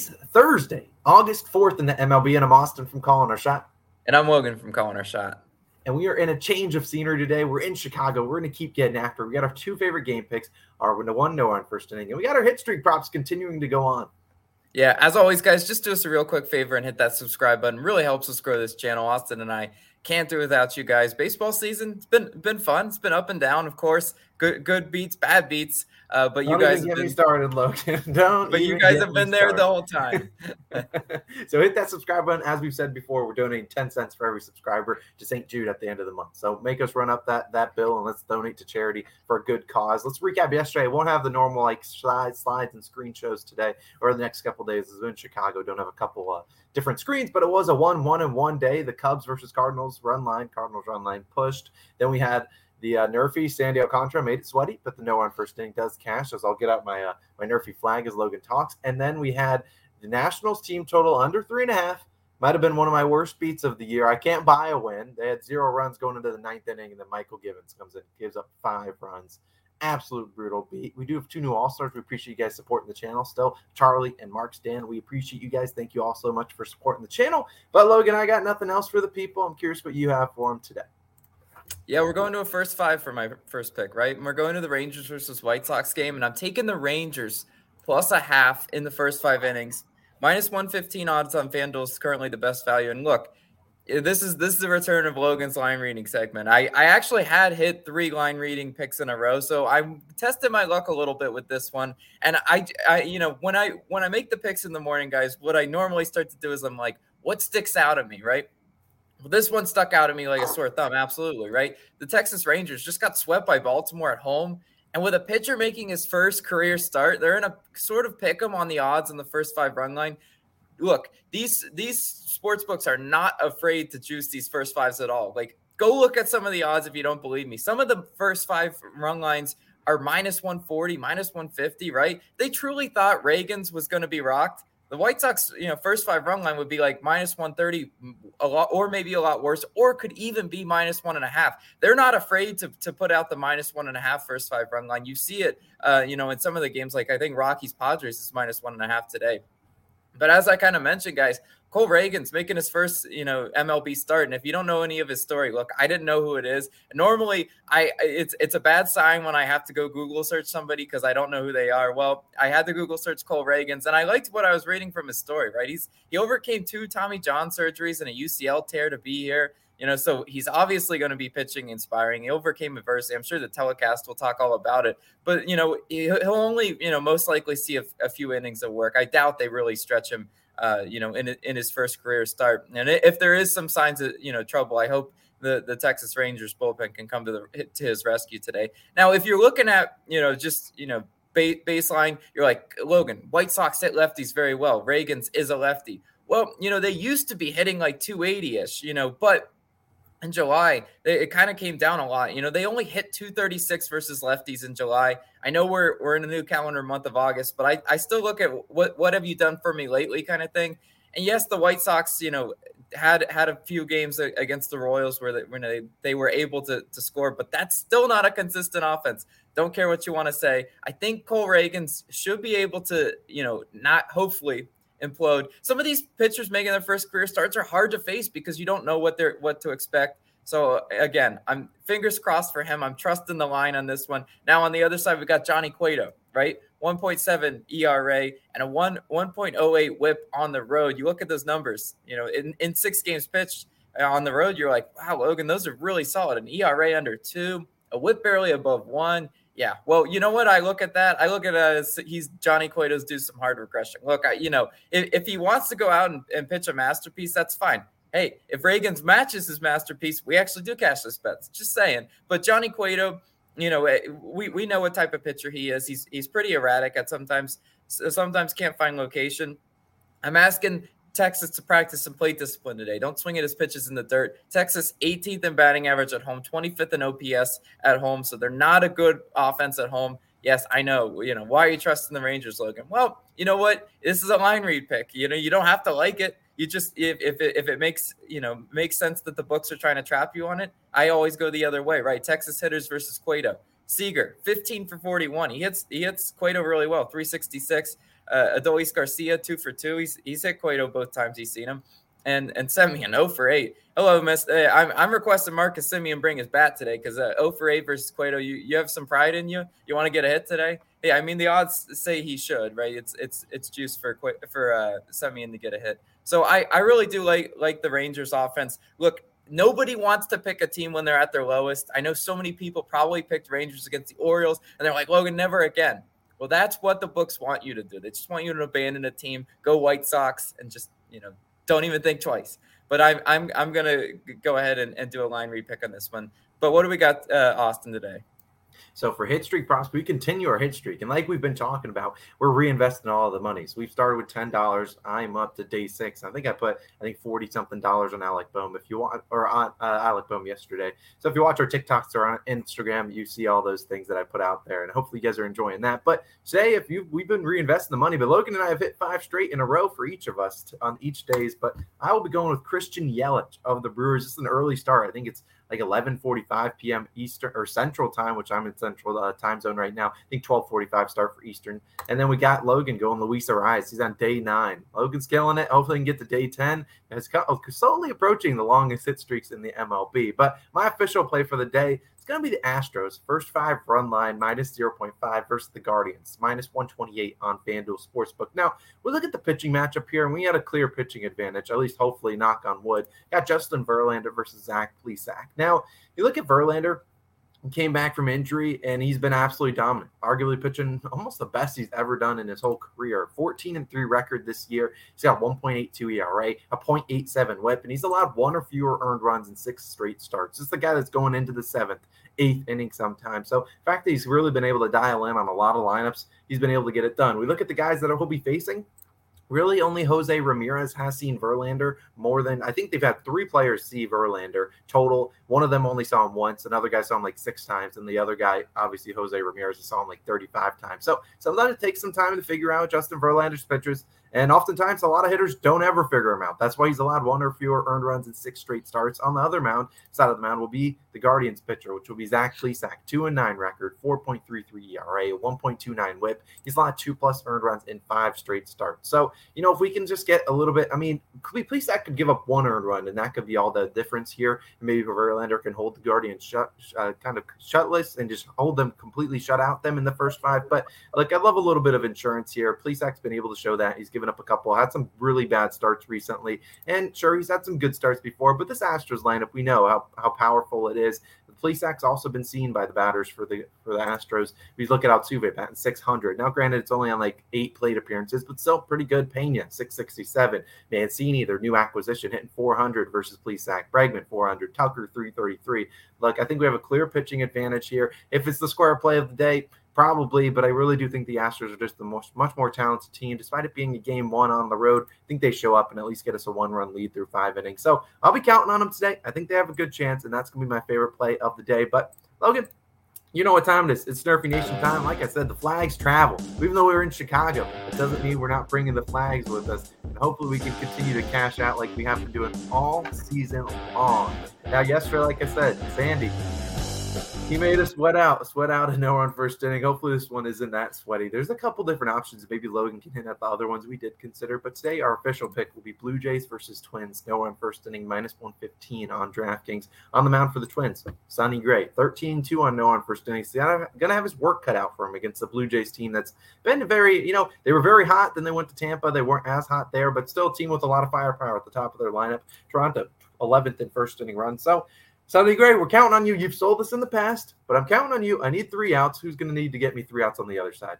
is Thursday, August 4th in the MLB, and I'm Austin from Calling Our Shot. And I'm Logan from Calling Our Shot. And we are in a change of scenery today. We're in Chicago. We're going to keep getting after. We got our two favorite game picks, our one no on first inning, and we got our hit streak props continuing to go on. Yeah, as always, guys, just do us a real quick favor and hit that subscribe button. Really helps us grow this channel. Austin and I can't do without you guys. Baseball season's been been fun. It's been up and down, of course. Good good beats, bad beats. Uh, but Don't you guys get been, me started, Logan. Don't. But you guys have been there the whole time. so hit that subscribe button. As we've said before, we're donating ten cents for every subscriber to St. Jude at the end of the month. So make us run up that that bill and let's donate to charity for a good cause. Let's recap yesterday. I Won't have the normal like slides, slides and screen shows today or the next couple days. As we're in Chicago, don't have a couple uh, different screens, but it was a one one and one day. The Cubs versus Cardinals run line. Cardinals run line pushed. Then we had the uh, Nerfy Sandy Alcantara made it sweaty, but the no on first inning does cash. As I'll get out my uh, my Nerfy flag as Logan talks. And then we had the Nationals team total under three and a half. Might have been one of my worst beats of the year. I can't buy a win. They had zero runs going into the ninth inning, and then Mychal Givens comes in, gives up five runs. Absolute brutal beat. We do have two new All Stars. We appreciate you guys supporting the channel still. Charlie and Mark Stan, we appreciate you guys. Thank you all so much for supporting the channel. But Logan, I got nothing else for the people. I'm curious what you have for them today. Yeah, we're going to a first five for my first pick, right? And we're going to the Rangers versus White Sox game, and I'm taking the Rangers plus a half in the first five innings. Minus 115 odds on FanDuel is currently the best value. And look, this is this is the return of Logan's line reading segment. I, I actually had hit three line reading picks in a row, so I tested my luck a little bit with this one. And I, I you know when I when I make the picks in the morning, guys, what I normally start to do is I'm like, what sticks out at me, right? This one stuck out at me like a sore thumb. Absolutely, right? The Texas Rangers just got swept by Baltimore at home. And with a pitcher making his first career start, they're in a sort of pick 'em on the odds in the first five run line. Look, these these sports books are not afraid to juice these first fives at all. Like, go look at some of the odds if you don't believe me. Some of the first five run lines are minus 140, minus 150, right? They truly thought Ragans was going to be rocked. The White Sox, you know, first five run line would be like minus 130, a lot, or maybe a lot worse, or could even be minus one and a half. They're not afraid to, to put out the minus one and a half first five run line. You see it, uh, you know, in some of the games, like I think Rockies Padres is minus one and a half today. But as I kind of mentioned, guys, Cole Ragans making his first, you know, MLB start. And if you don't know any of his story, look, I didn't know who it is. Normally, I it's it's a bad sign when I have to go Google search somebody because I don't know who they are. Well, I had to Google search Cole Ragans, and I liked what I was reading from his story. Right, he's he overcame two Tommy John surgeries and a UCL tear to be here. You know, so he's obviously going to be pitching inspiring. He overcame adversity. I'm sure the telecast will talk all about it. But you know, he'll only you know most likely see a, a few innings of work. I doubt they really stretch him uh, you know, in in his first career start. And if there is some signs of you know trouble, I hope the the Texas Rangers bullpen can come to the to his rescue today. Now, if you're looking at you know just you know baseline, you're like Logan, White Sox hit lefties very well. Ragans is a lefty. Well, you know they used to be hitting like 280 ish, you know, but in July, it kind of came down a lot. You know, they only hit 236 versus lefties in July. I know we're we're in a new calendar month of August, but I, I still look at what what have you done for me lately kind of thing. And yes, the White Sox, you know, had had a few games against the Royals where they, when they, they were able to, to score, but that's still not a consistent offense. Don't care what you want to say. I think Cole Ragans should be able to, you know, not hopefully implode. Some of these pitchers making their first career starts are hard to face because you don't know what they're what to expect. So again, I'm fingers crossed for him. I'm trusting the line on this one. Now on the other side, we've got Johnny Cueto, right? 1.7 ERA and a 1 1.08 WHIP on the road. You look at those numbers. You know, in, in six games pitched uh, on the road, you're like, wow, Logan, those are really solid. An ERA under two, a WHIP barely above one. Yeah. Well, you know what? I look at that. I look at as he's Johnny Cueto's do some hard regression. Look, I, you know, if, if he wants to go out and, and pitch a masterpiece, that's fine. Hey, if Ragans matches his masterpiece, we actually do cash this bets. Just saying. But Johnny Cueto, you know, eh, we, we know what type of pitcher he is. He's he's pretty erratic at sometimes sometimes can't find location. I'm asking Texas to practice some plate discipline today. Don't swing at his pitches in the dirt. Texas 18th in batting average at home, 25th in OPS at home. So they're not a good offense at home. Yes, I know. You know, why are you trusting the Rangers, Logan? Well, you know what? This is a line read pick. You know, you don't have to like it. You just if if it, if it makes you know makes sense that the books are trying to trap you on it, I always go the other way, right? Texas hitters versus Cueto. Seager, 15 for 41. He hits he hits Cueto really well, 366. Uh, Adolis Garcia, two for two. He's he's hit Cueto both times he's seen him. And and Semien 0 for 8. Hello, Miss. Uh, I'm, I'm requesting Marcus Semien bring his bat today because uh, 0 for 8 versus Cueto. You you have some pride in you. You want to get a hit today? Yeah, I mean the odds say he should, right? It's it's it's juice for for uh, Semien to get a hit. So I I really do like like the Rangers offense. Look, nobody wants to pick a team when they're at their lowest. I know so many people probably picked Rangers against the Orioles, and they're like, Logan, never again. Well, that's what the books want you to do. They just want you to abandon a team, go White Sox, and just you know don't even think twice. But I'm I'm I'm gonna go ahead and, and do a line repick on this one. But what do we got, uh, Austin today? So for hit streak props, we continue our hit streak, and like we've been talking about, we're reinvesting all of the money. So we've started with ten dollars. I'm up to day six. I think I put I think forty something dollars on Alec Bohm. If you want, or on uh, Alec Bohm yesterday. So if you watch our TikToks or on Instagram, you see all those things that I put out there, and hopefully you guys are enjoying that. But today, if you we've been reinvesting the money, but Logan and I have hit five straight in a row for each of us on each days. But I will be going with Christian Yelich of the Brewers. It's an early start. I think it's like 11:45 p.m. Eastern or Central time, which I'm in Central uh, time zone right now. I think 12:45 start for Eastern, and then we got Logan going. Luis Arraez, he's on day nine. Logan's killing it. Hopefully, he can get to day 10. It's slowly approaching the longest hit streaks in the MLB. But my official play for the day going to be the Astros. First five run line minus 0.5 versus the Guardians, minus 128 on FanDuel Sportsbook. Now, we look at the pitching matchup here, and we had a clear pitching advantage, at least hopefully, knock on wood. Got Justin Verlander versus Zach Plesac. Now, you look at Verlander, came back from injury and he's been absolutely dominant. Arguably pitching almost the best he's ever done in his whole career. 14 and 3 record this year. He's got 1.82 era a 0.87 whip and he's allowed one or fewer earned runs in six straight starts. This is the guy that's going into the seventh eighth inning sometimes. So the fact that he's really been able to dial in on a lot of lineups he's been able to get it done. We look at the guys that he'll be facing Really, only Jose Ramirez has seen Verlander more than I think they've had three players see Verlander total. One of them only saw him once. Another guy saw him like six times, and the other guy, obviously Jose Ramirez, saw him like 35 times. So sometimes it takes some time to figure out Justin Verlander's pitches. And oftentimes, a lot of hitters don't ever figure him out. That's why he's allowed one or fewer earned runs in six straight starts. On the other mound, side of the mound, will be the Guardians pitcher, which will be Zach Plesac, two and nine record, 4.33 ERA, 1.29 WHIP. He's allowed two plus earned runs in five straight starts. So you know, if we can just get a little bit, I mean, could Plesac could give up one earned run, and that could be all the difference here. And maybe Verlander can hold the Guardians shut, uh, kind of shutless, and just hold them completely shut out them in the first five. But like, I love a little bit of insurance here. Plesac's been able to show that he's given up a couple, had some really bad starts recently. And sure, he's had some good starts before, but this Astros lineup, we know how, how powerful it is. The Plesac's also been seen by the batters for the for the Astros. We look at Altuve batting 600. Now, granted, it's only on like eight plate appearances, but still pretty good. Pena 667. Mancini, their new acquisition, hitting 400 versus Plesac. Bregman 400. Tucker 333. Look, I think we have a clear pitching advantage here. If it's the square play of the day, Probably, but I really do think the Astros are just the most, much more talented team. Despite it being a game one on the road, I think they show up and at least get us a one run lead through five innings. So I'll be counting on them today. I think they have a good chance, and that's going to be my favorite play of the day. But Logan, you know what time it is. It's Snurfy Nation time. Like I said, the flags travel. Even though we are in Chicago, it doesn't mean we're not bringing the flags with us. And hopefully we can continue to cash out like we have been doing all season long. Now, yesterday, like I said, Sandy, he made us sweat out, sweat out, and no run first inning. Hopefully, this one isn't that sweaty. There's a couple different options. Maybe Logan can hit at the other ones we did consider, but today our official pick will be Blue Jays versus Twins. No run first inning, minus 115 on DraftKings. On the mound for the Twins, Sonny Gray, 13 2 on no run first inning. So gonna have his work cut out for him against the Blue Jays team that's been very, you know, they were very hot. Then they went to Tampa. They weren't as hot there, but still a team with a lot of firepower at the top of their lineup. Toronto, 11th in first inning run. So Sonny Gray, we're counting on you. You've sold us in the past, but I'm counting on you. I need three outs. Who's going to need to get me three outs on the other side?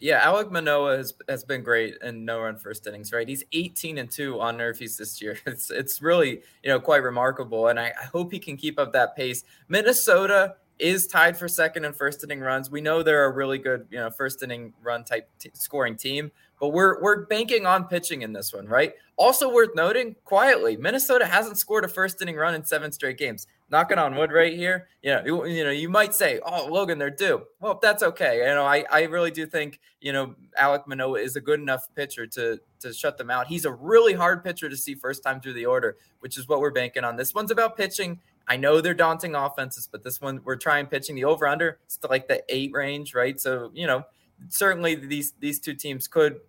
Yeah, Alek Manoah has, has been great in no run first innings, right? He's 18 and 2 on Nerfies this year. It's it's really, you know, quite remarkable. And I, I hope he can keep up that pace. Minnesota is tied for second in first inning runs. We know they're a really good, you know, first inning run type t- scoring team, but we're we're banking on pitching in this one, right? Also worth noting, quietly, Minnesota hasn't scored a first inning run in seven straight games. Knocking on wood right here. You know, you, you know, you might say, "Oh, Logan, they're due." Well, that's okay. You know, I I really do think you know Alek Manoah is a good enough pitcher to to shut them out. He's a really hard pitcher to see first time through the order, which is what we're banking on. This one's about pitching I know they're daunting offenses, but this one we're trying pitching the over under. It's like the eight range, right? So you know, certainly these these two teams could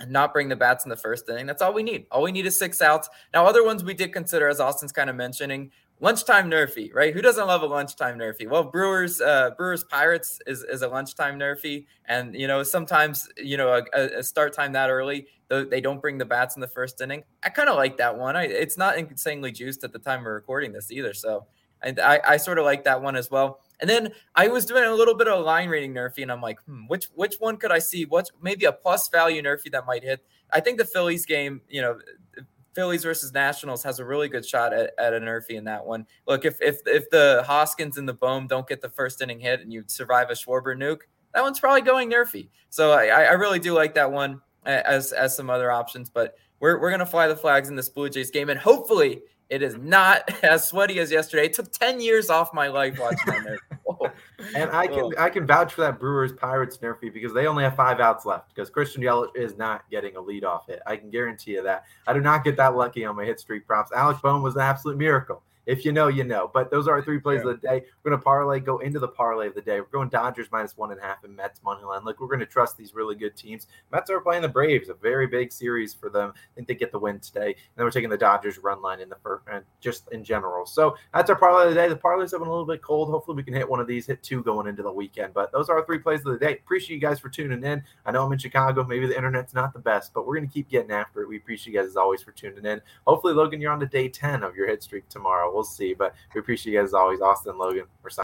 and not bring the bats in the first inning. That's all we need. All we need is six outs. Now, other ones we did consider, as Austin's kind of mentioning, lunchtime nerfy, right? Who doesn't love a lunchtime nerfy? Well, Brewers, uh, Brewers Pirates is, is a lunchtime nerfy, and you know sometimes you know a, a start time that early, they don't bring the bats in the first inning. I kind of like that one. I, it's not insanely juiced at the time we're recording this either, so and I, I sort of like that one as well. And then I was doing a little bit of line rating nerfy, and I'm like, hmm, which which one could I see? What's maybe a plus value nerfy that might hit? I think the Phillies game, you know, Phillies versus Nationals has a really good shot at, at a nerfy in that one. Look, if if if the Hoskins and the Bohm don't get the first inning hit and you survive a Schwarber nuke, that one's probably going nerfy. So I, I really do like that one as as some other options. But we're we're gonna fly the flags in this Blue Jays game, and hopefully it is not as sweaty as yesterday. It took 10 years off my life watching that. And I can I can vouch for that Brewers Pirates nerfy because they only have five outs left because Christian Yelich is not getting a leadoff hit. I can guarantee you that. I do not get that lucky on my hit streak props. Alex Bohm was an absolute miracle. If you know, you know. But those are our three plays yeah. of the day. We're going to parlay, go into the parlay of the day. We're going Dodgers minus one and a half and Mets money line. Look, we're going to trust these really good teams. Mets are playing the Braves, a very big series for them. I think they get the win today. And then we're taking the Dodgers run line in the first, and uh, just in general. So that's our parlay of the day. The parlay's have been a little bit cold. Hopefully, we can hit one of these, hit two going into the weekend. But those are our three plays of the day. Appreciate you guys for tuning in. I know I'm in Chicago. Maybe the internet's not the best, but we're going to keep getting after it. We appreciate you guys as always for tuning in. Hopefully, Logan, you're on to day 10 of your hit streak tomorrow. We'll see. But we appreciate you guys as always. Austin, Logan, we're signing.